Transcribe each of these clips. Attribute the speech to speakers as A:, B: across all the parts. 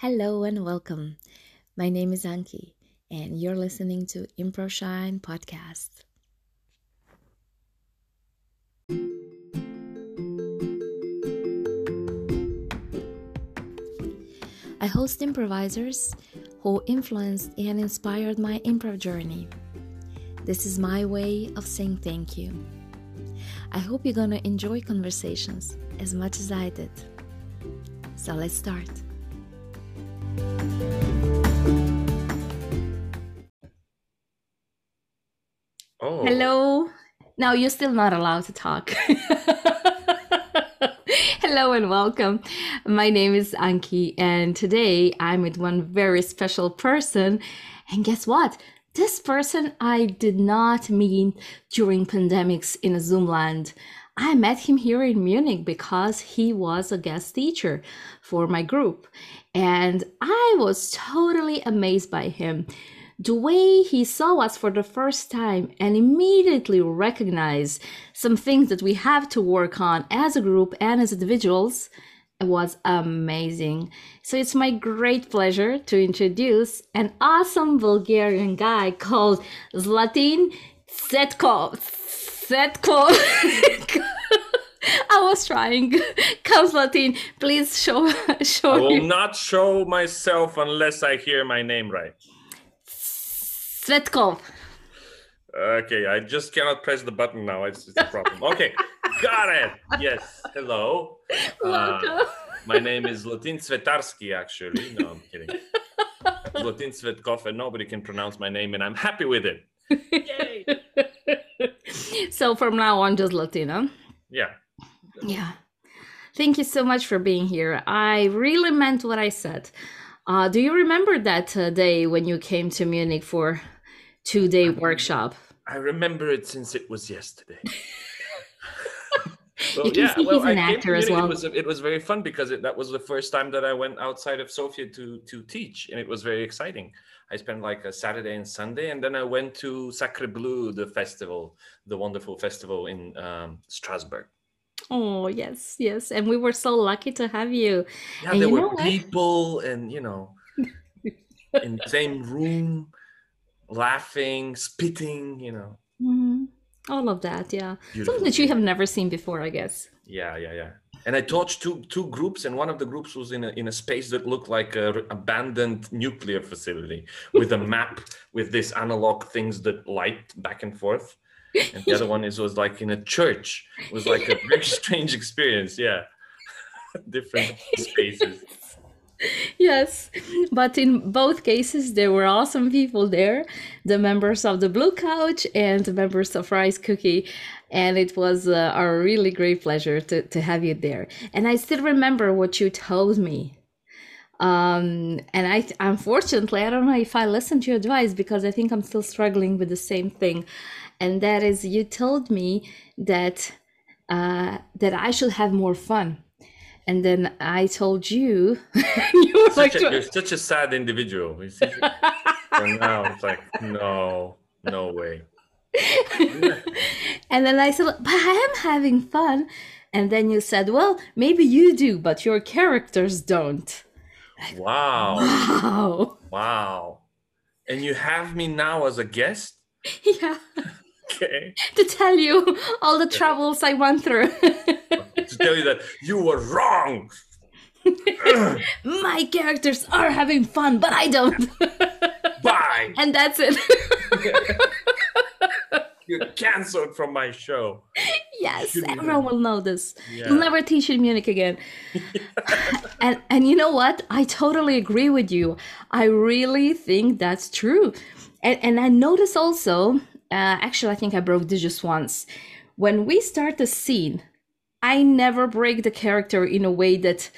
A: Hello and welcome. My name is Anki, and you're listening to Improv Shine podcast. I host improvisers who influenced and inspired my improv journey. This is my way of saying thank you. I hope you're gonna enjoy conversations as much as I did. So let's start.
B: Oh,
A: Hello. No, you're still not allowed to talk. Hello and welcome. My name is Anki, and today I'm with one very special person. And guess what? This person I did not meet during pandemics in a Zoom land. I met him here in Munich because he was a guest teacher for my group. And I was totally amazed by him. The way he saw us for the first time and immediately recognized some things that we have to work on as a group and as individuals was amazing. So it's my great pleasure to introduce an awesome Bulgarian guy called Zlatin Setkov. Setkov. I was trying. Come, Zlatin, please show show
B: I will
A: you.
B: not show myself unless I hear my name right.
A: Svetkov.
B: Okay, I just cannot press the button now. It's, it's a problem. Okay, got it. Yes. Hello. Uh, my name is Latin Svetarsky, actually. No, I'm kidding. Zlatin Tsvetkov, and nobody can pronounce my name, and I'm happy with it. Yay.
A: So from now on, just Latina.
B: Yeah.
A: Yeah. Thank you so much for being here. I really meant what I said. Uh, do you remember that uh, day when you came to Munich for two day workshop?
B: I remember it since it was yesterday.
A: You can see he's an
B: came
A: actor
B: to
A: as
B: Munich.
A: well.
B: It was it was very fun because it, that was the first time that I went outside of Sofia to to teach, and it was very exciting. I spent like a Saturday and Sunday, and then I went to Sacre Bleu, the festival, the wonderful festival in um, Strasbourg.
A: Oh, yes, yes. And we were so lucky to have you.
B: Yeah,
A: And
B: there
A: you
B: were people, and you know, in the same room, laughing, spitting. You know,
A: Mhm. All of that, yeah.
B: Beautiful,
A: Something that you have never seen before, I guess.
B: Yeah, yeah, yeah. And I taught two two groups, and one of the groups was in a in a space that looked like an abandoned nuclear facility with a map with this analog things that light back and forth. And the other one is was like in a church. It was like a very strange experience. Yeah, different spaces.
A: Yes, but in both cases, there were awesome people there the members of the Blue Couch and the members of Rice Cookie. And it was uh, a really great pleasure to, to have you there. And I still remember what you told me. Um, and I, unfortunately, I don't know if I listened to your advice because I think I'm still struggling with the same thing. And that is, you told me that uh, that I should have more fun. And then I told you, you were like,
B: Such a, you're such a sad individual. For now, it's like no, no way.
A: and then I said, but I am having fun. And then you said, well, maybe you do, but your characters don't.
B: Wow,
A: Wow.
B: wow. And you have me now as a guest.
A: Yeah.
B: Okay.
A: To tell you all the troubles I went through.
B: to tell you that you were wrong.
A: My characters are having fun, but I don't.
B: Bye.
A: and that's it.
B: You're canceled from my show.
A: yes,
B: Shouldn't
A: everyone will know this.
B: Yeah.
A: You'll never teach in Munich again. and and you know what? I totally agree with you. I really think that's true. And and I notice also, uh, actually, I think I broke this just once. When we start the scene, I never break the character in a way that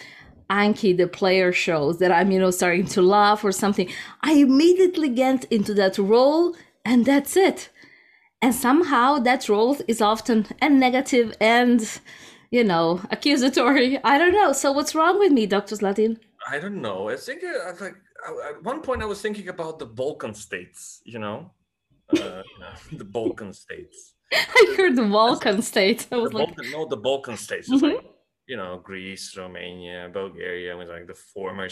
A: Anki, the player, shows that I'm, you know, starting to laugh or something. I immediately get into that role, and that's it. And somehow that role is often a negative and, you know, accusatory. I don't know. So what's wrong with me, Dr. Zlatin?
B: I don't know. I think uh, like at one point I was thinking about the Balkan states. You know, uh, the Balkan states.
A: I heard the Balkan states. I
B: The
A: like,
B: Balkan, no, the Balkan states.
A: Mhm.
B: like you know Greece, Romania, Bulgaria. Was like the former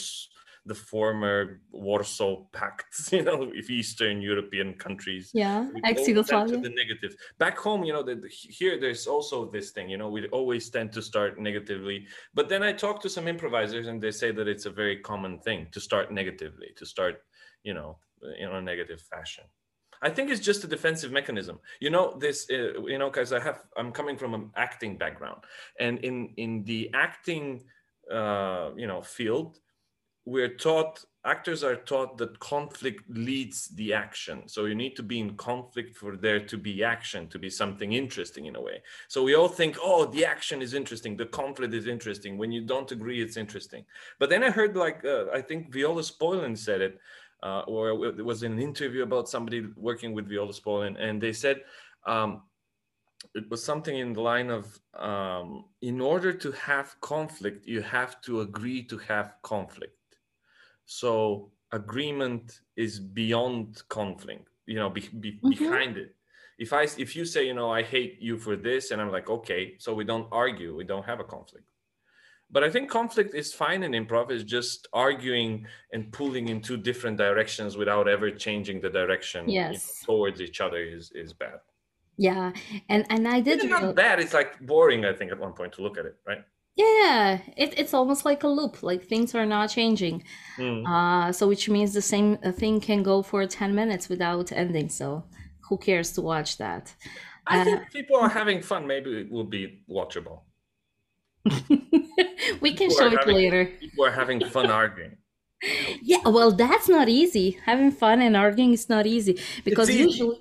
B: the former Warsaw Pact, you know, if Eastern European countries.
A: Yeah, ex Yugoslavia.
B: the negative. Back home, you know, the, the- here there's also this thing, you know, we always tend to start negatively. But then I talk to some improvisers and they say that it's a very common thing to start negatively, to start, you know, in a negative fashion. I think it's just a defensive mechanism. You know, this, uh, you know, because I have, I'm coming from an acting background, and in in the acting, uh, you know, field, we're taught actors are taught that conflict leads the action. So you need to be in conflict for there to be action to be something interesting in a way. So we all think oh the action is interesting the conflict is interesting. When you don't agree it's interesting. But then i heard like uh, i think Viola Spolin said it uh, or it was in an interview about somebody working with Viola Spolin and they said um, it was something in the line of um, in order to have conflict you have to agree to have conflict so agreement is beyond conflict you know be, be,
A: Mhm.
B: behind it. If i if you say you know i hate you for this and i'm like okay so we don't argue we don't have a conflict. But i think conflict is fine in improv is just arguing and pulling in two different directions without ever changing the direction you know, towards each other is is bad.
A: Yeah, and and I did
B: it's not bad it's like boring i think at one point to look at it right
A: Yeah, it, it's almost like a loop. Like things are not changing.
B: Mm.
A: Uh, so which means the same uh, thing can go for 10 minutes without ending. So who cares to watch that?
B: I
A: Uh,
B: think people are having fun. Maybe it will be watchable.
A: we can
B: People
A: show it
B: having-
A: later.
B: People are having fun arguing.
A: Yeah, well, that's not easy. Having fun and arguing is not easy because
B: easy.
A: usually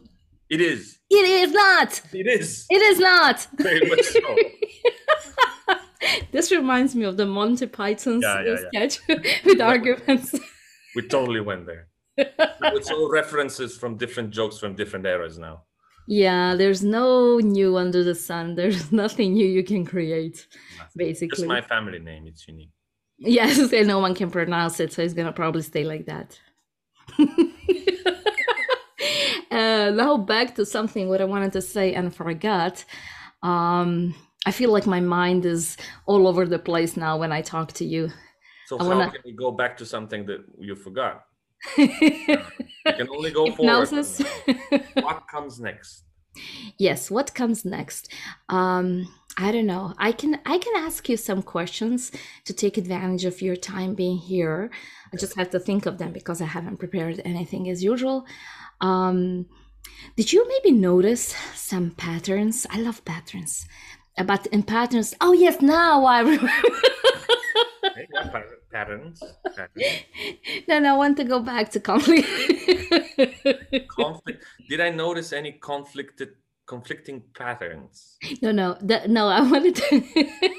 B: It is.
A: it is not.
B: It is.
A: It is not.
B: Very much so.
A: This reminds me of the Monty Python's
B: Yeah, yeah,
A: uh,
B: yeah.
A: sketch with arguments.
B: We totally went there. It's all references from different jokes from different eras now.
A: Yeah, there's no new under the sun. There's nothing new you can create, basically.
B: Just my family name. It's unique.
A: Yes, and no one can pronounce it, so it's gonna probably stay like that. uh, now back to something what I wanted to say and forgot. Um, I feel like my mind is all over the place now when I talk to you.
B: So
A: I
B: how
A: wanna-
B: can we go back to something that you forgot? You can only go forward.
A: Hypnosis.
B: now. What comes next?
A: yes what comes next um i don't know i can i can ask you some questions to take advantage of your time being here i just have to think of them because i haven't prepared anything as usual um did you maybe notice some patterns i love patterns but in patterns oh yes now i remember
B: Okay, yeah, patterns. patterns.
A: then i want to go back to conflict
B: Conflict. Did I notice any conflicted, conflicting patterns?
A: No, no, the, no. I wanted to.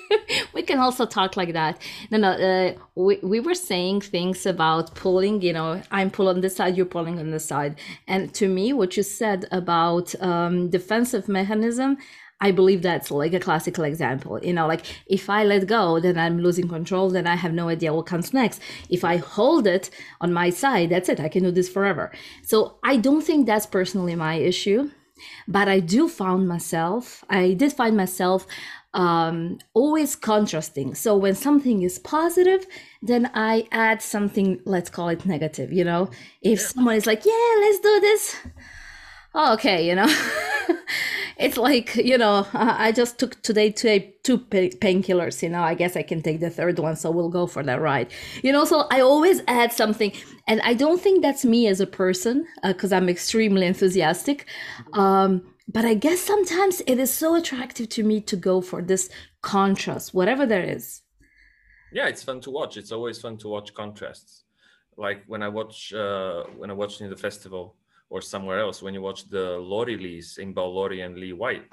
A: we can also talk like that. No, no. Uh, we we were saying things about pulling. You know, I'm pulling on this side, you're pulling on this side. And to me, what you said about um, defensive mechanism, I believe that's like a classical example. You know, like if I let go, then I'm losing control. Then I have no idea what comes next. If I hold it on my side, that's it. I can do this forever. So I don't think that's personally my issue but I do found myself, I did find myself um, always contrasting. So when something is positive, then I add something, let's call it negative, you know? If someone is like, yeah, let's do this. Oh, okay, you know, it's like, you know, I just took today two, two painkillers, you know, I guess I can take the third one, so we'll go for that ride. You know, so I always add something, and I don't think that's me as a person, because I'm extremely enthusiastic. Um, but I guess sometimes it is so attractive to me to go for this contrast, whatever there is.
B: Yeah, it's fun to watch. It's always fun to watch contrasts. Like when I watch uh, when I watch in the festival or somewhere else, when you watch the Lori Lees, Iqbal Lori and Lee White,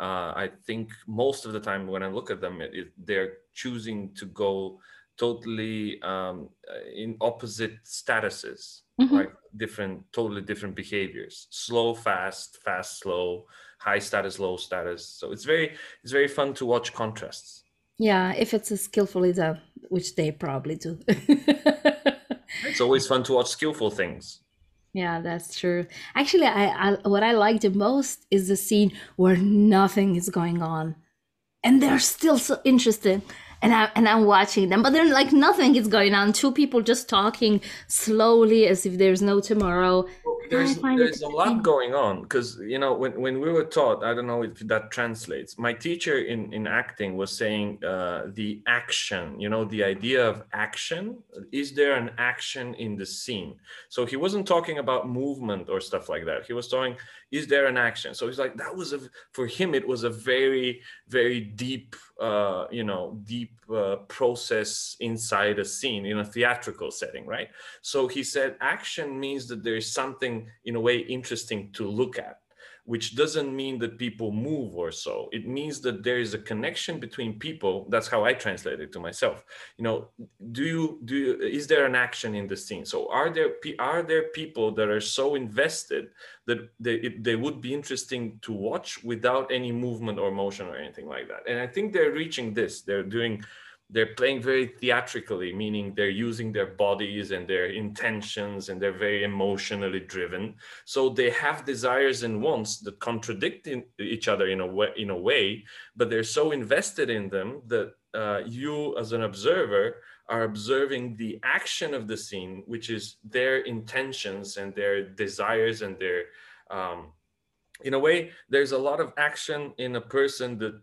B: uh, I think most of the time when I look at them, it, it, they're choosing to go totally um, in opposite statuses,
A: Mhm.
B: like different, totally different behaviors. Slow, fast, fast, slow, high status, low status. So it's very, it's very fun to watch contrasts.
A: Yeah, if it's skillfully done, which they probably do.
B: It's always fun to watch skillful things.
A: Yeah, that's true. Actually, I, I what I liked the most is the scene where nothing is going on, and they're still so interested, and I and I'm watching them, but then like nothing is going on. Two people just talking slowly as if there's no tomorrow.
B: There's there's a lot going on because you know when, when we were taught, I don't know if that translates. My teacher in in acting was saying uh, the action, you know, the idea of action. Is there an action in the scene? So he wasn't talking about movement or stuff like that. He was talking, is there an action? So he's like, that was a for him. It was a very very deep, uh, you know, deep uh, process inside a scene in a theatrical setting, right? So he said action means that there's something in a way interesting to look at which doesn't mean that people move or so. It means that there is a connection between people. That's how i translate it to myself. You know do you do you, is there an action in the scene? So are there are there people that are so invested that they, they would be interesting to watch without any movement or motion or anything like that? And i think they're reaching this. They're doing they're playing very theatrically, meaning they're using their bodies and their intentions and they're very emotionally driven. So they have desires and wants that contradict each other in a way, in a way, but they're so invested in them that uh, you, as an observer, are observing the action of the scene, which is their intentions and their desires and their um, in a way, there's a lot of action in a person that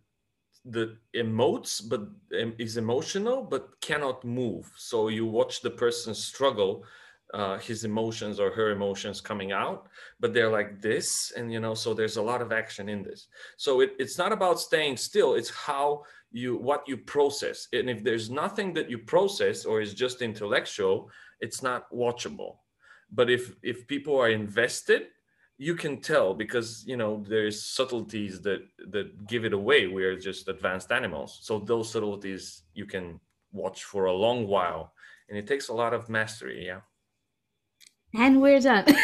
B: that emotes but um, is emotional but cannot move. So you watch the person struggle uh, his emotions or her emotions coming out but they're like this and you know so there's a lot of action in this. So it, it's not about staying still it's how you what you process. And if there's nothing that you process or is just intellectual it's not watchable. But if if people are invested you can tell because you know there's subtleties that that give it away. We're just advanced animals. So those subtleties you can watch for a long while and it takes a lot of mastery yeah.
A: And we're done.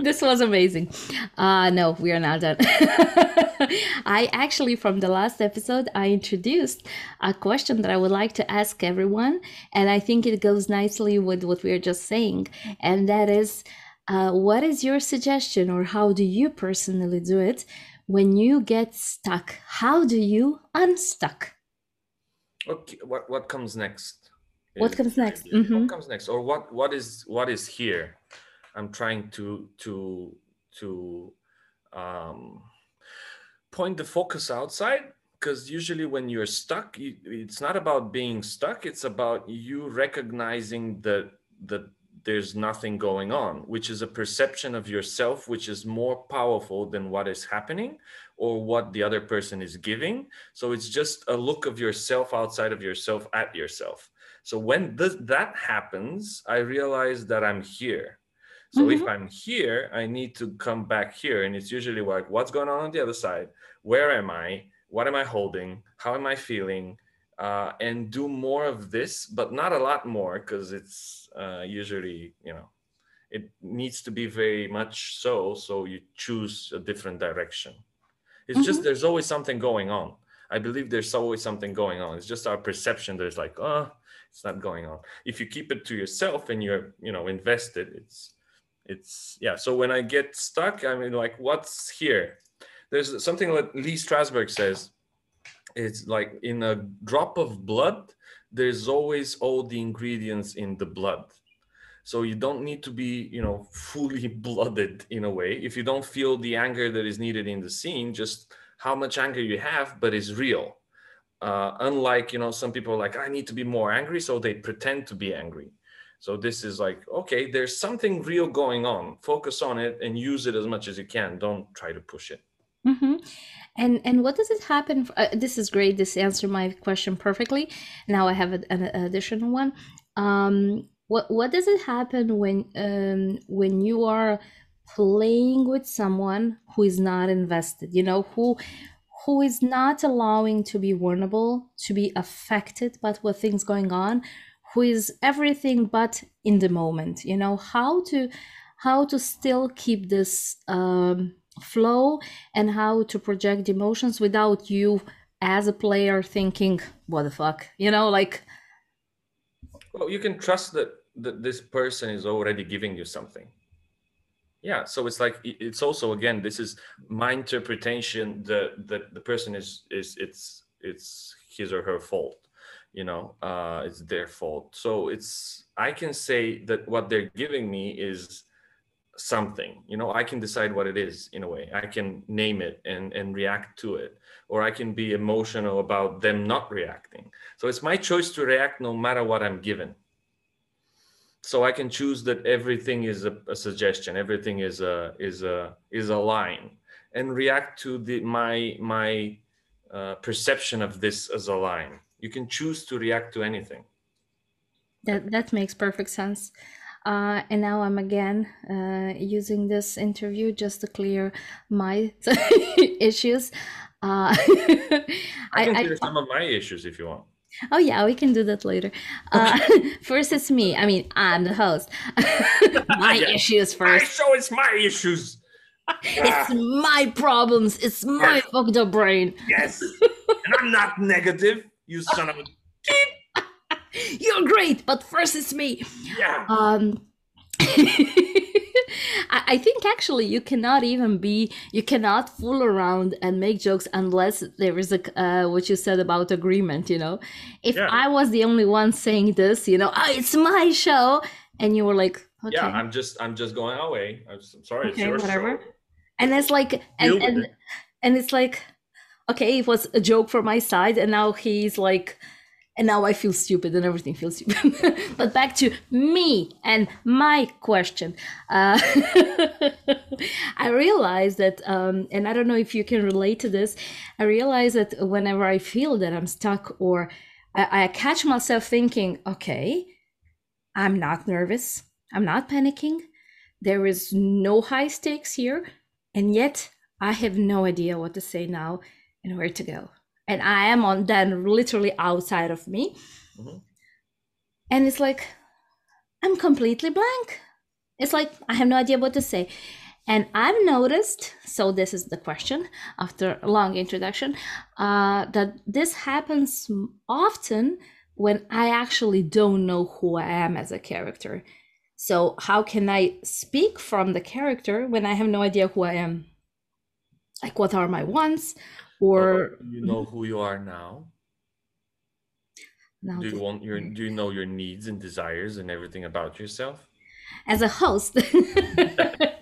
A: This was amazing. Uh no we are not done. I actually from the last episode i introduced a question that i would like to ask everyone and i think it goes nicely with what we are just saying and that is uh, what is your suggestion, or how do you personally do it when you get stuck? How do you unstuck?
B: Okay, what what comes next?
A: What comes next?
B: Mm-hmm. What comes next, or what what is what is here? I'm trying to to to um, point the focus outside because usually when you're stuck, it's not about being stuck. It's about you recognizing the the there's nothing going on, which is a perception of yourself which is more powerful than what is happening or what the other person is giving. So it's just a look of yourself outside of yourself at yourself. So when th- that happens, I realize that I'm here. So mm-hmm. if I'm here, I need to come back here. And it's usually like, what's going on on the other side? Where am I? What am I holding? How am I feeling? Uh, and do more of this, but not a lot more because it's uh, usually, you know, it needs to be very much so. So you choose a different direction. It's mm-hmm. just there's always something going on. I believe there's always something going on. It's just our perception. There's like, oh, it's not going on. If you keep it to yourself and you're, you know, invested, it's, it's yeah. So when I get stuck, I mean, like, what's here? There's something that Lee Strasberg says it's like in a drop of blood there's always all the ingredients in the blood. So you don't need to be you know fully blooded in a way. If you don't feel the anger that is needed in the scene just how much anger you have but is real. Uh, unlike you know some people are like i need to be more angry so they pretend to be angry. So this is like okay there's something real going on. Focus on it and use it as much as you can. Don't try to push it.
A: Mm-hmm. And and what does it happen? Uh, this is great. This answered my question perfectly. Now I have a, an additional one. Um, what what does it happen when um, when you are playing with someone who is not invested? You know who who is not allowing to be vulnerable, to be affected by what things going on, who is everything but in the moment. You know how to how to still keep this um, flow and how to project emotions without you as a player thinking what the fuck? You know like
B: well you can trust that that this person is already giving you something. Yeah so it's like it's also again this is my interpretation that that the person is is it's it's his or her fault you know uh, it's their fault. So it's i can say that what they're giving me is something. You know i can decide what it is in a way. I can name it and and react to it. Or i can be emotional about them not reacting. So it's my choice to react no matter what i'm given. So i can choose that everything is a, a suggestion. Everything is a is a is a line. And react to the my my uh, perception of this as a line. You can choose to react to anything.
A: That that makes perfect sense uh, and now I'm again uh, using this interview just to clear my issues. Uh,
B: I can clear I, some of my issues if you want.
A: Oh yeah, we can do that later. Uh, first, it's me. I mean, I'm the host. my yeah. issues first.
B: Show is my issues.
A: it's my problems. It's my yes. fucked up brain.
B: Yes, and I'm not negative. You son of a.
A: You're great, but first it's me.
B: Yeah.
A: Um, I think actually you cannot even be you cannot fool around and make jokes unless there is a uh, what you said about agreement. You know, if yeah. I was the only one saying this, you know, oh, it's my show, and you were like, okay.
B: yeah, I'm just I'm just going away. I'm, sorry, okay, whatever. Show.
A: And it's like and and, and it's like okay, it was a joke for my side, and now he's like and now I feel stupid and everything feels stupid. but back to me and my question. Uh, I realize that, um, and I don't know if you can relate to this, I realize that whenever I feel that I'm stuck or I, I catch myself thinking, okay, I'm not nervous, I'm not panicking, there is no high stakes here, and yet I have no idea what to say now and where to go and I am on then literally outside of me. Mm-hmm. And it's like, I'm completely blank. It's like, I have no idea what to say. And I've noticed, so this is the question after a long introduction, uh, that this happens often when I actually don't know who I am as a character. So, how can I speak from the character when I have no idea who I am? Like, what are my wants? Or
B: you know who you are now? Now do you want your do you know your needs and desires and everything about yourself?
A: As a host.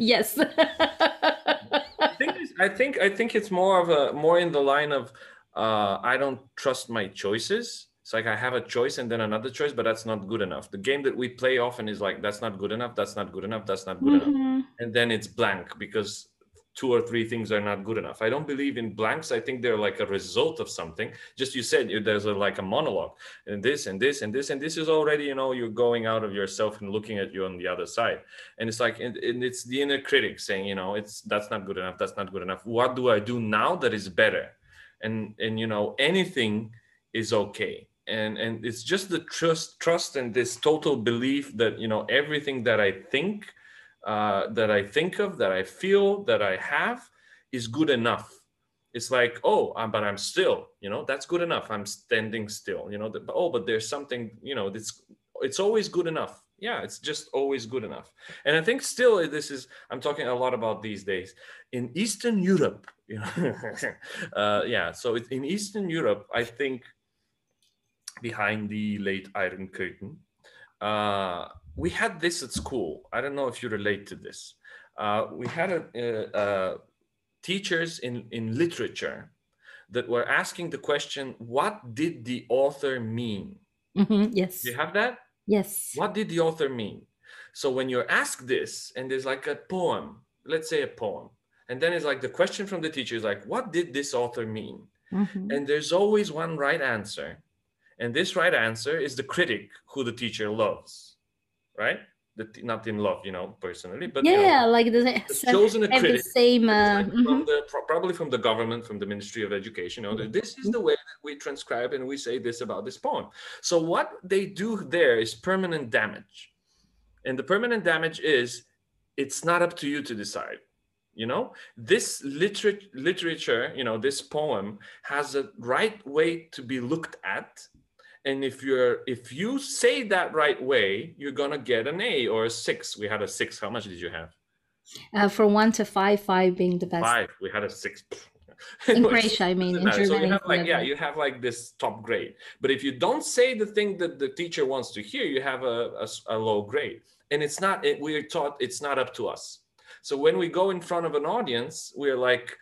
A: Yes.
B: I think, I think i think it's more of a more in the line of uh, i don't trust my choices. It's like i have a choice and then another choice but that's not good enough. The game that we play often is like that's not good enough that's not good enough that's not good mm-hmm. enough and then it's blank because two or three things are not good enough. I don't believe in blanks. I think they're like a result of something. Just you said there's a, like a monologue and this and this and this and this is already you know you're going out of yourself and looking at you on the other side. And it's like and, and it's the inner critic saying you know it's that's not good enough. That's not good enough. What do I do now that is better? And and you know anything is okay. And and it's just the trust trust and this total belief that you know everything that I think uh, that I think of, that I feel, that I have is good enough. It's like, oh, um, but I'm still, you know, that's good enough. I'm standing still, you know. The, oh, but there's something, you know, it's it's always good enough. Yeah, it's just always good enough. And I think still this is I'm talking a lot about these days in Eastern Europe. You know, uh, yeah. So it, in Eastern Europe, I think behind the late Iron Curtain. Uh, we had this at school. I don't know if you relate to this. Uh, we had a, a, a teachers in, in literature that were asking the question, what did the author mean?
A: Mm-hmm, yes.
B: Do you have that?
A: Yes.
B: What did the author mean? So when you're asked this, and there's like a poem, let's say a poem, and then it's like the question from the teacher is like, what did this author mean? Mm-hmm. And there's always one right answer. And this right answer is the critic who the teacher loves right? That not in love, you know, personally, but
A: yeah,
B: you know,
A: like the,
B: chosen a critic,
A: the same uh,
B: like mm-hmm. from the probably from the government, from the Ministry of Education. You know, this is the way that we transcribe and we say this about this poem. So what they do there is permanent damage, and the permanent damage is it's not up to you to decide you know this liter- literature you know this poem has a right way to be looked at and if you're if you say that right way you're gonna get an a or a six. We had a six. How much did you have?
A: Uh, for one to five five being the best.
B: Five. We had a six.
A: In Croatia, I mean, in
B: doesn't so you
A: Germany.
B: have like yeah you have like this top grade. But if you don't say the thing that the teacher wants to hear you have a a low grade. And it's not it, we're taught it's not up to us. So when we go in front of an audience we're like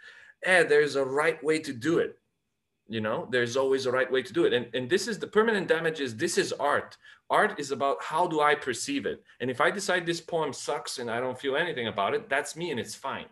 B: eh there's a right way to do it you know there's always a right way to do it. And, and this is the permanent damage is this is art. Art is about how do i perceive it? And if i decide this poem sucks and i don't feel anything about it that's me and it's fine.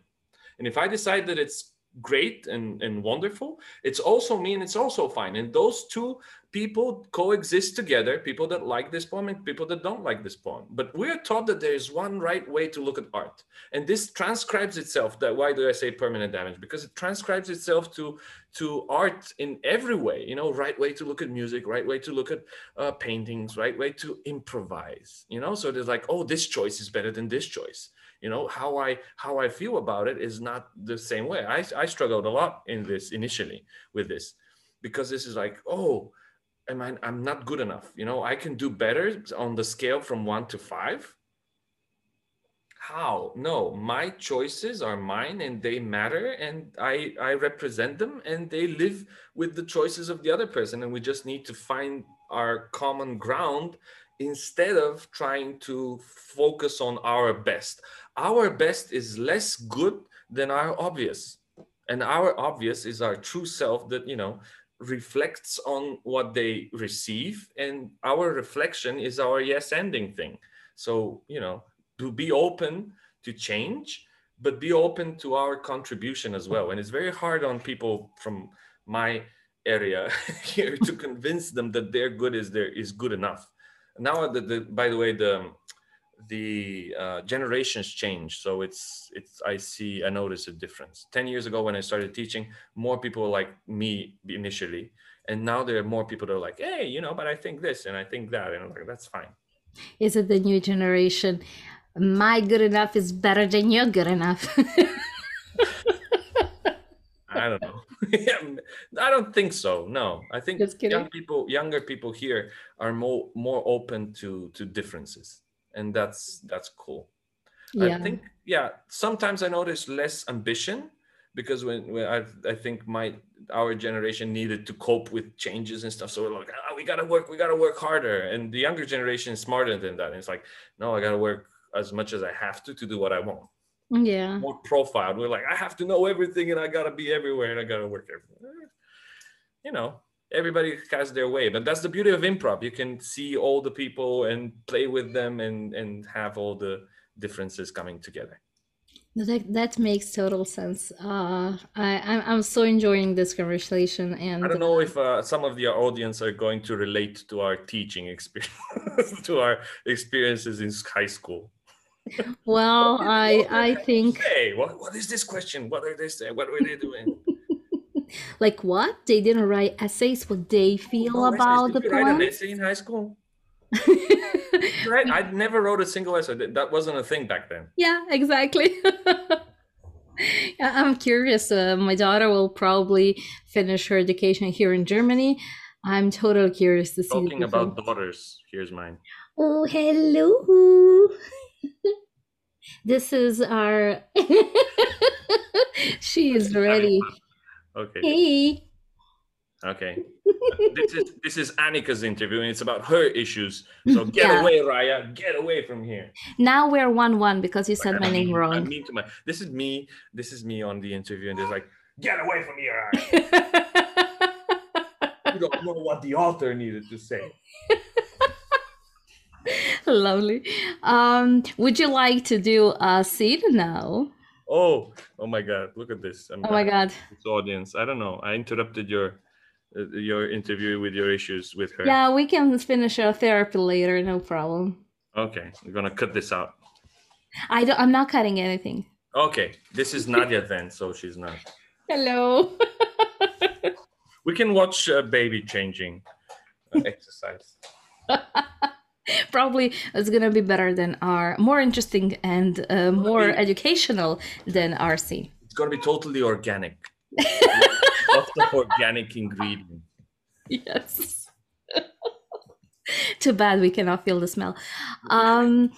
B: And if i decide that it's great and, and wonderful. It's also me and it's also fine. And those two people coexist together people that like this poem and people that don't like this poem. But we're taught that there is one right way to look at art. And this transcribes itself that why do i say permanent damage? Because it transcribes itself to to art in every way you know right way to look at music right way to look at uh, paintings right way to improvise you know? So there's like oh this choice is better than this choice you know how i how i feel about it is not the same way. I i struggled a lot in this initially with this because this is like oh am i i'm not good enough. You know i can do better on the scale from 1 to 5 how? No my choices are mine and they matter and i i represent them and they live with the choices of the other person. And we just need to find our common ground instead of trying to focus on our best our best is less good than our obvious. And our obvious is our true self that you know reflects on what they receive. And our reflection is our yes ending thing. So you know to be open to change but be open to our contribution as well. And it's very hard on people from my area here to convince them that their good is there is good enough. Now the, the by the way the the uh, generations change. So it's it's i see i notice a difference. 10 years ago when i started teaching more people like me initially and now there are more people that are like hey you know but i think this and i think that and i'm like that's fine.
A: Is it the new generation? My good enough is better than your good enough.
B: i don't know. I don't think so no. I think young people younger people here are more more open to to differences and that's that's cool
A: yeah.
B: I think yeah. Sometimes I notice less ambition because when, when I I think my our generation needed to cope with changes and stuff. So we're like, ah, we gotta work, we gotta work harder. And the younger generation is smarter than that. And it's like, no, I gotta work as much as I have to to do what I want.
A: yeah.
B: More profiled. We're like, I have to know everything and I gotta be everywhere and I gotta work everywhere. You know, everybody has their way, but that's the beauty of improv. You can see all the people and play with them and and have all the differences coming together.
A: That, that makes total sense. Uh, I, I'm, I'm so enjoying this conversation and
B: I don't know if uh, some of the audience are going to relate to our teaching experience, to our experiences in high school.
A: well, I I think
B: Hey, what, what is this question? What are they saying? What are they doing?
A: Like what they didn't write essays, what they feel
B: Oh, essays.
A: about the
B: you write an essay in high school? Right? I never wrote a single essay. That wasn't a thing back then.
A: yeah, exactly. I'm curious. Uh, my daughter will probably finish her education here in Germany. I'm totally curious to see.
B: Talking about daughters, here's mine.
A: Oh, hello. this is our. she is ready.
B: Okay.
A: Hey.
B: Okay. this is this is Annika's interview and it's about her issues. So get
A: Yeah.
B: away, Raya. Get away from here.
A: Now we're one one because you said my
B: I
A: name
B: mean- I
A: wrong.
B: mean to my this is me. This is me on the interview, and there's like, get away from here. Raya. you don't know what the author needed to say.
A: Lovely. Um, would you like to do a scene now?
B: Oh, oh my God! Look at this. I'm,
A: Oh my god.
B: This audience. I don't know. I interrupted your uh, your interview with your issues with her.
A: Yeah, we can finish our therapy later, no problem.
B: Okay, we're gonna cut this out.
A: I don't I'm not cutting anything.
B: Okay, this is Nadia then, so she's not.
A: Hello.
B: We can watch uh, baby changing uh, exercise.
A: Probably it's gonna be better than our more interesting and uh, more
B: be-
A: educational than our scene.
B: It's gonna be totally organic. Lots of organic ingredients.
A: Yes. Too bad we cannot feel the smell. Um,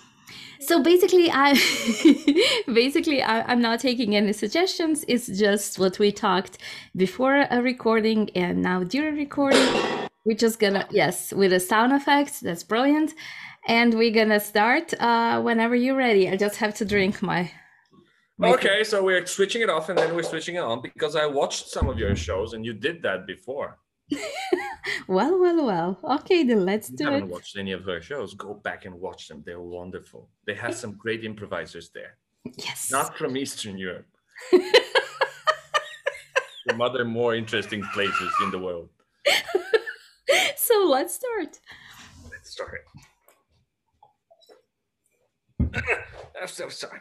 A: So basically, I basically I, I'm not taking any suggestions. It's just what we talked before a recording and now during recording. We're just gonna yes with the sound effects. That's brilliant, and we're gonna start uh, whenever you're ready. I just have to drink my. my
B: Okay, so we're switching it off and then we're switching it on because I watched some of your shows and you did that before.
A: Well, well, well. Okay, then let's
B: you
A: do
B: haven't
A: it.
B: watched any of her shows, go back and watch them. They're wonderful. They have some great improvisers there.
A: Yes.
B: Not from Eastern Europe. from other more interesting places in the world.
A: so let's start.
B: Let's start. I'm so sorry.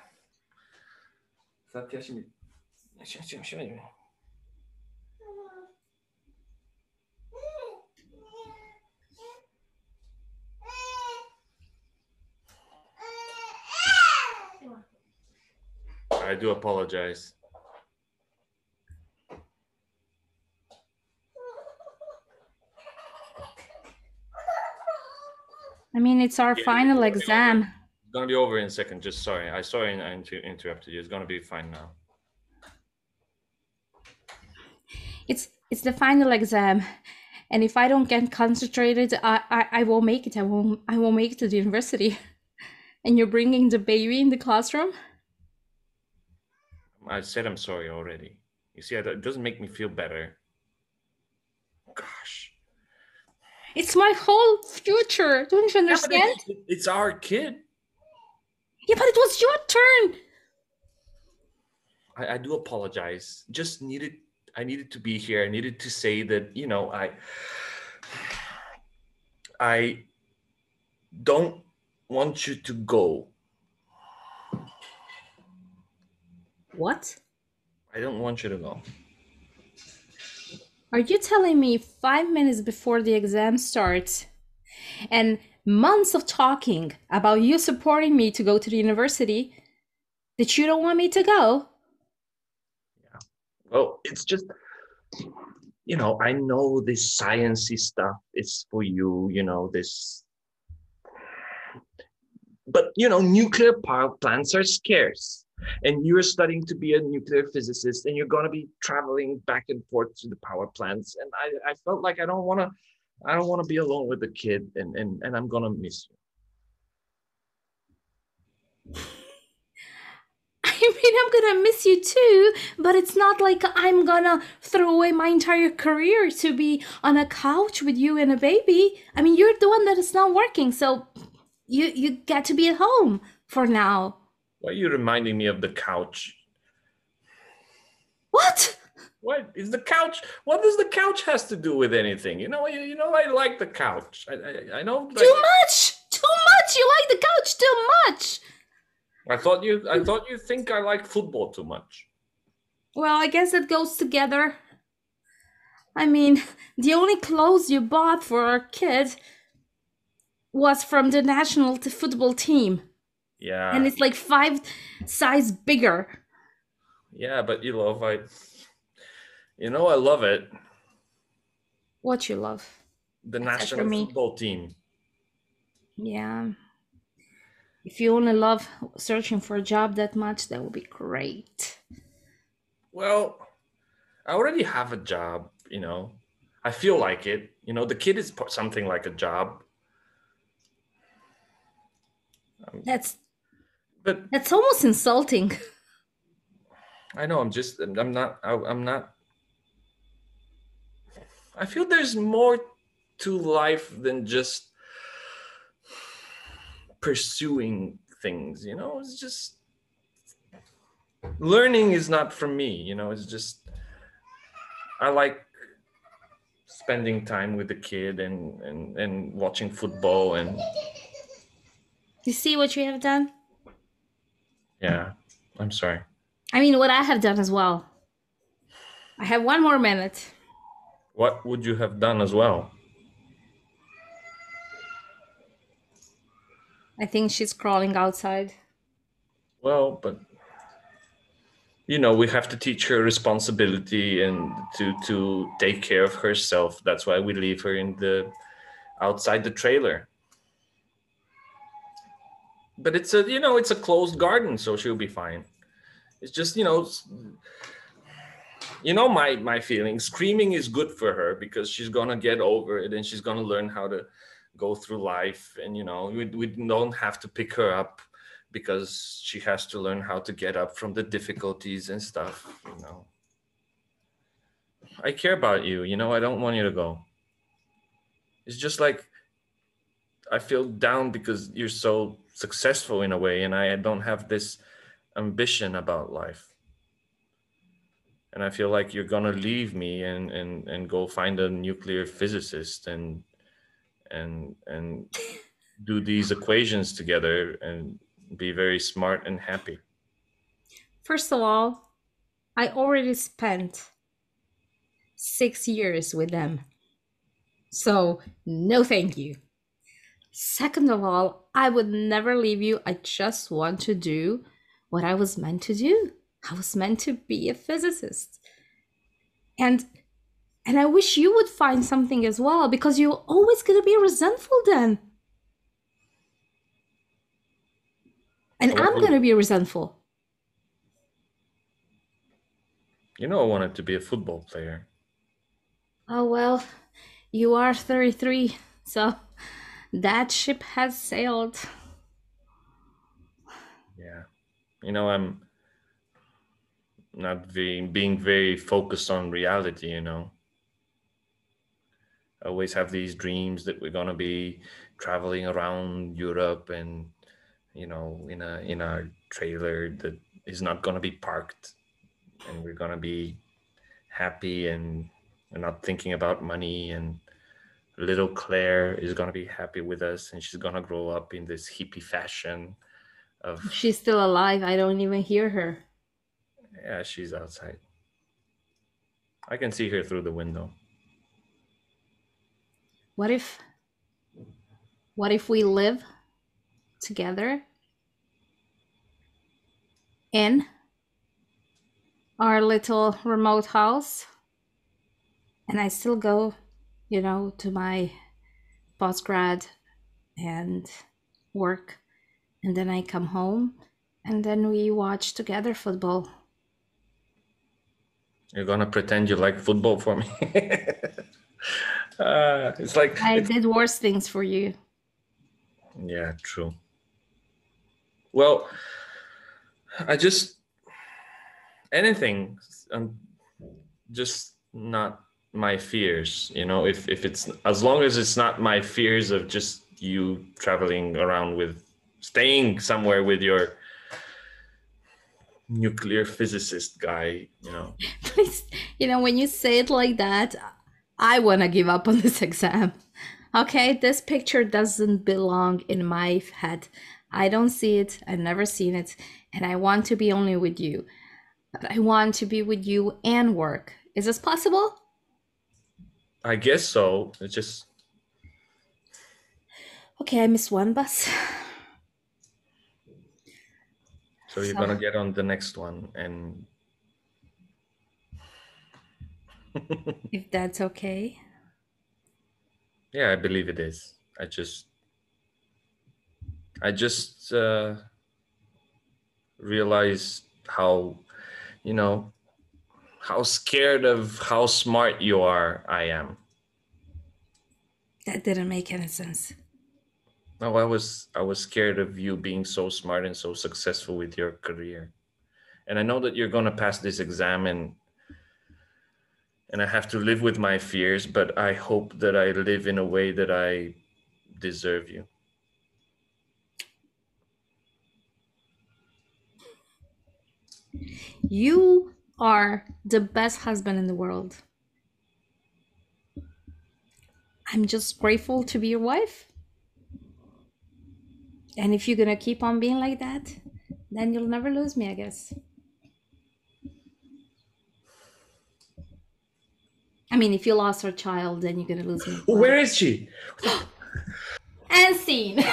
B: I do apologize.
A: I mean, it's our
B: Yeah,
A: final
B: yeah.
A: exam.
B: It's gonna be over in a second. Just sorry. I sorry I inter- interrupted you. It's gonna be fine now.
A: It's it's the final exam, and if I don't get concentrated, I I, I won't make it. I won't I won't make it to the university. And you're bringing the baby in the classroom.
B: I said I'm sorry already. You see, it doesn't make me feel better. Gosh.
A: It's my whole future. Don't you
B: Yeah,
A: understand?
B: it's, it's our kid.
A: Yeah, but it was your turn.
B: I, I do apologize. Just needed I needed to be here. I needed to say that, you know, I I don't want you to go.
A: What?
B: I don't want you to go.
A: Are you telling me five minutes before the exam starts and months of talking about you supporting me to go to the university that you don't want me to go? Yeah.
B: Well, it's just you know, I know this sciencey stuff is for you, you know, this but you know, nuclear power plants are scarce. And you're studying to be a nuclear physicist and you're gonna be traveling back and forth to the power plants. And I, I felt like I don't wanna I don't wanna be alone with the kid and, and, and I'm gonna miss you.
A: I mean, I'm gonna miss you too, but it's not like I'm gonna throw away my entire career to be on a couch with you and a baby. I mean, you're the one that is not working, so you you get to be at home for now.
B: Why are you reminding me of the couch?
A: What?
B: What is the couch? What does the couch has to do with anything? You know, you, you know, I like the couch. I, I, I know. like-
A: Too much! Too much! You like the couch too much!
B: I thought you. I thought you think I like football too much.
A: Well, I guess it goes together. I mean, the only clothes you bought for our kid was from the national football team,
B: Yeah.
A: and it's like five size bigger.
B: yeah, but you love I. You know, I love it.
A: What you love?
B: The
A: Except
B: national football team.
A: Yeah. If you only love searching for a job that much, that would be great.
B: Well, I already have a job. You know, I feel like it. You know, the kid is something like a job.
A: That's
B: But
A: that's almost insulting.
B: I know I'm just I'm not I, I'm not I feel there's more to life than just pursuing things, you know? It's just learning is not for me, you know, it's just I like spending time with the kid and and and watching football and
A: You see what you have done?
B: Yeah, I'm sorry.
A: I mean, what I have done as well. I have one more minute.
B: What would you have done as well?
A: I think she's crawling outside.
B: Well, but you know, we have to teach her responsibility and to to take care of herself. That's why we leave her in the outside the trailer. But it's a you know it's a closed garden, so she'll be fine. It's just you know, you know my my feeling. Screaming is good for her because she's gonna get over it and she's gonna learn how to go through life. And you know, we we don't have to pick her up because she has to learn how to get up from the difficulties and stuff. You know, I care about you. You know, I don't want you to go. It's just like I feel down because you're so successful in a way, and I don't have this ambition about life. And I feel like you're gonna leave me and and and go find a nuclear physicist and and and do these equations together and be very smart and happy.
A: First of all, I already spent six years with them. So, no thank you. Second of all, I would never leave you. I just want to do what I was meant to do. I was meant to be a physicist. And and I wish you would find something as well because you're always going to be resentful then. And I'm going to be resentful.
B: You know, I wanted to be a football player.
A: Oh, well, you are 33, so that ship has sailed.
B: Yeah. You know, I'm not being being very focused on reality, you know. I always have these dreams that we're gonna be traveling around Europe and you know in a in a trailer that is not gonna be parked and we're gonna be happy and we're not thinking about money and little Claire is gonna be happy with us, and she's gonna grow up in this hippie fashion. Of
A: she's still alive. I don't even hear her.
B: Yeah, she's outside. I can see her through the window.
A: What if? What if we live together in our little remote house, and I still go you know, to my postgrad and work. And then I come home and then we watch together football.
B: You're gonna pretend you like football for me. uh, it's like
A: I
B: it's...
A: did worse things for you.
B: Yeah, true. Well, I just anything, I'm just not my fears you know if if it's as long as it's not my fears of just you traveling around with staying somewhere with your nuclear physicist guy you know.
A: Please you know when you say it like that i want to give up on this exam. Okay this picture doesn't belong in my head. I don't see it i've never seen it and i want to be only with you. But i want to be with you and work. Is this possible
B: I guess so. It's just
A: okay. I missed one bus.
B: So you're so... gonna get on the next one, and
A: if that's okay.
B: Yeah, I believe it is. I just, I just uh, realized how, you know, how scared of how smart you are I am.
A: That didn't make any sense.
B: No, I was I was scared of you being so smart and so successful with your career. And I know that you're going to pass this exam and and I have to live with my fears, but I hope that I live in a way that I deserve you.
A: You are the best husband in the world. I'm just grateful to be your wife. And if you're going to keep on being like that, then you'll never lose me, I guess. I mean, if you lost our child, then you're going to lose me.
B: Where is she?
A: and scene.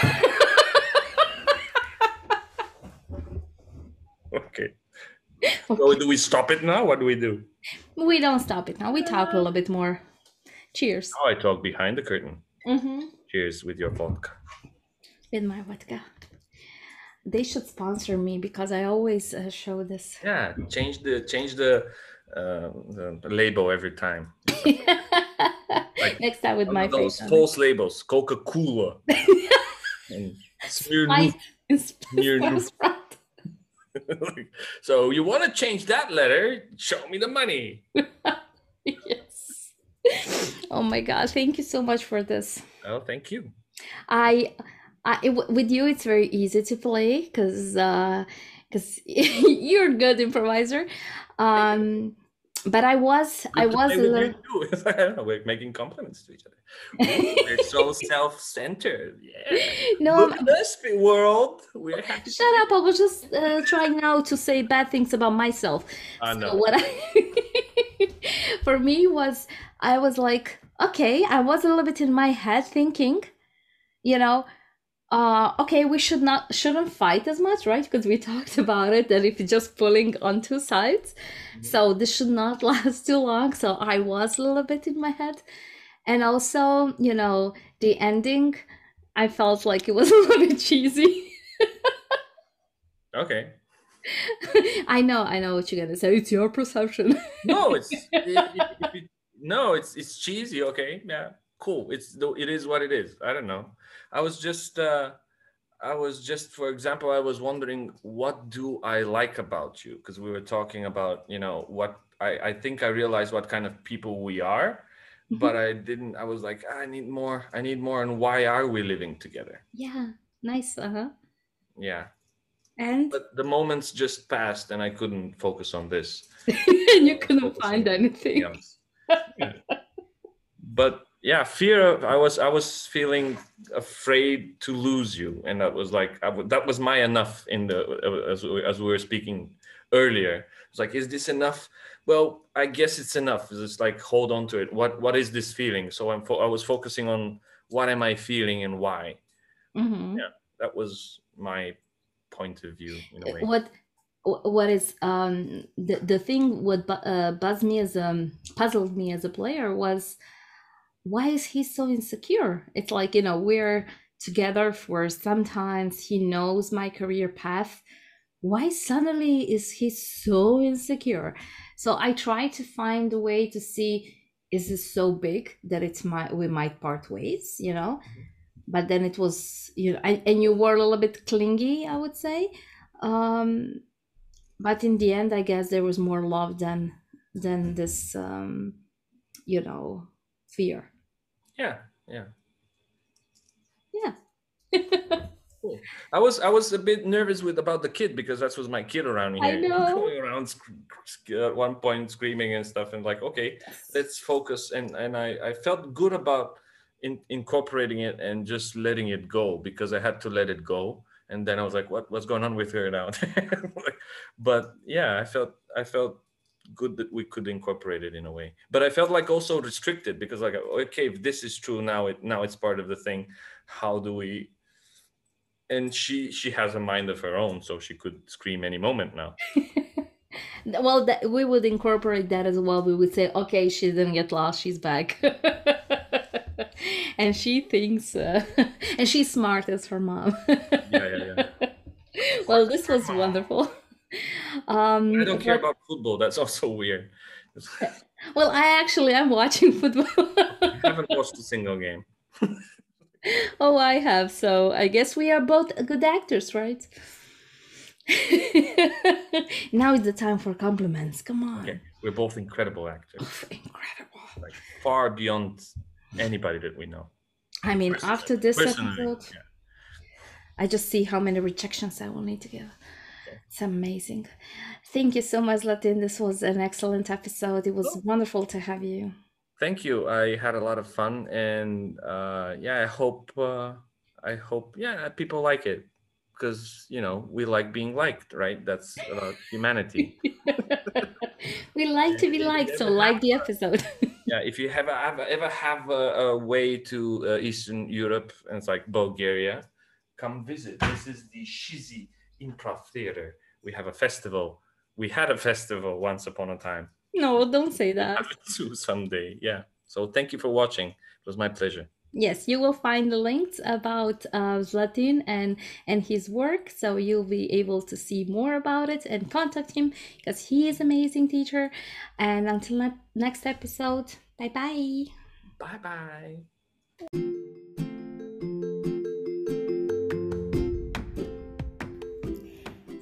B: okay. So do we stop it now? What do we do?
A: We don't stop it now. We talk a little bit more. Cheers.
B: Oh, I talk behind the curtain.
A: Mm-hmm.
B: Cheers with your vodka.
A: With my vodka. they should sponsor me because I always uh, show this.
B: Yeah, change the change the, uh, the label every time.
A: Like Next time with my
B: those
A: face.
B: false labels, Coca Cola. and Smirnoff. Smirnoff. so you want to change that letter? Show me the money.
A: yes. Oh my God! Thank you so much for this.
B: Oh, thank you.
A: I, I it, with you, it's very easy to play because because uh, you're a good improviser. Um, but I was I was a little.
B: We're making compliments to each other. We're so self-centered. Yeah.
A: No,
B: Look us, world. We're happy.
A: Shut up! I was just uh, trying now to say bad things about myself.
B: I know.
A: So what I for me was I was like, okay, I was a little bit in my head thinking, you know, uh, okay, we should not shouldn't fight as much, right? Because we talked about it that if you're just pulling on two sides, mm-hmm. so this should not last too long. So I was a little bit in my head, and also, you know, the ending, I felt like it was a little bit cheesy.
B: okay.
A: I know, I know what you're gonna say. It's your perception.
B: no, it's it, it, it, no, it's it's cheesy. Okay, yeah, cool. It's it is what it is. I don't know. I was just uh, I was just for example I was wondering what do I like about you? Because we were talking about you know what I I think I realized what kind of people we are mm-hmm. but I didn't I was like ah, I need more I need more and why are we living together?
A: Yeah nice uh-huh.
B: Yeah.
A: And?
B: But the moments just passed and I couldn't focus on this.
A: And you couldn't find anything.
B: but yeah fear i was i was feeling afraid to lose you. And that was like that was my enough in the as, as we were speaking earlier. It's like is this enough? Well i guess it's enough. It's like hold on to it. What what is this feeling? So i'm fo- i was focusing on what am i feeling and why.
A: Mm-hmm.
B: yeah that was my point of view in a way.
A: What what is um the, the thing what uh, buzzed me as um puzzled me as a player was why is he so insecure? It's like, you know, we're together for sometimes he knows my career path. Why suddenly is he so insecure? So I try to find a way to see is this so big that it's my we might part ways, you know? But then it was, you know, and, and you were a little bit clingy, I would say. Um, but in the end, I guess there was more love than than this, um, you know, fear.
B: Yeah, yeah.
A: Yeah.
B: cool. I was I was a bit nervous with about the kid because that was my kid around here,
A: I know.
B: going around uh, at one point screaming and stuff, and like, okay, let's focus. And and I I felt good about in, incorporating it and just letting it go because I had to let it go. And then I was like, what what's going on with her now? but yeah, I felt I felt good that we could incorporate it in a way. But i felt like also restricted because like okay if this is true now it now it's part of the thing. How do we and she she has a mind of her own so she could scream any moment now.
A: Well that, we would incorporate that as well. We would say okay she didn't get lost she's back. And she thinks uh, and she's smart as her mom.
B: Yeah yeah yeah.
A: Well this was wonderful
B: um, I don't care about football. That's also weird.
A: well, I actually am watching football.
B: I haven't watched a single game.
A: oh, I have. So I guess we are both good actors, right? now is the time for compliments. Come on. Okay.
B: We're both incredible actors.
A: Oh, incredible.
B: Like far beyond anybody that we know.
A: I mean, Personally. after this episode, yeah. I just see how many rejections I will need to give. It's amazing. Thank you so much, Zlatin. This was an excellent episode. It was oh. wonderful to have you.
B: Thank you. I had a lot of fun, and uh, yeah, I hope uh, I hope yeah people like it because you know we like being liked, right? That's about humanity.
A: we like to be liked, so like the episode.
B: yeah, if you have, have ever have a, a way to uh, Eastern Europe and it's like Bulgaria, come visit. This is the Shizi Improv Theater. We have a festival. We had a festival once upon a time.
A: No, don't say that.
B: To someday. Yeah. So thank you for watching. It was my pleasure.
A: Yes, you will find the links about uh, Zlatin and and his work, so you'll be able to see more about it and contact him because he is amazing teacher. And until ne- next episode, bye bye.
B: Bye bye.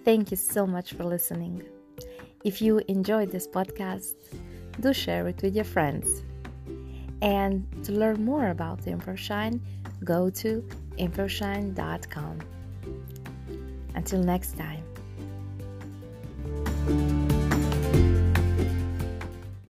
A: Thank you so much for listening. If you enjoyed this podcast, do share it with your friends and to learn more about Improv Shine, go to improvshine.com. Until next time.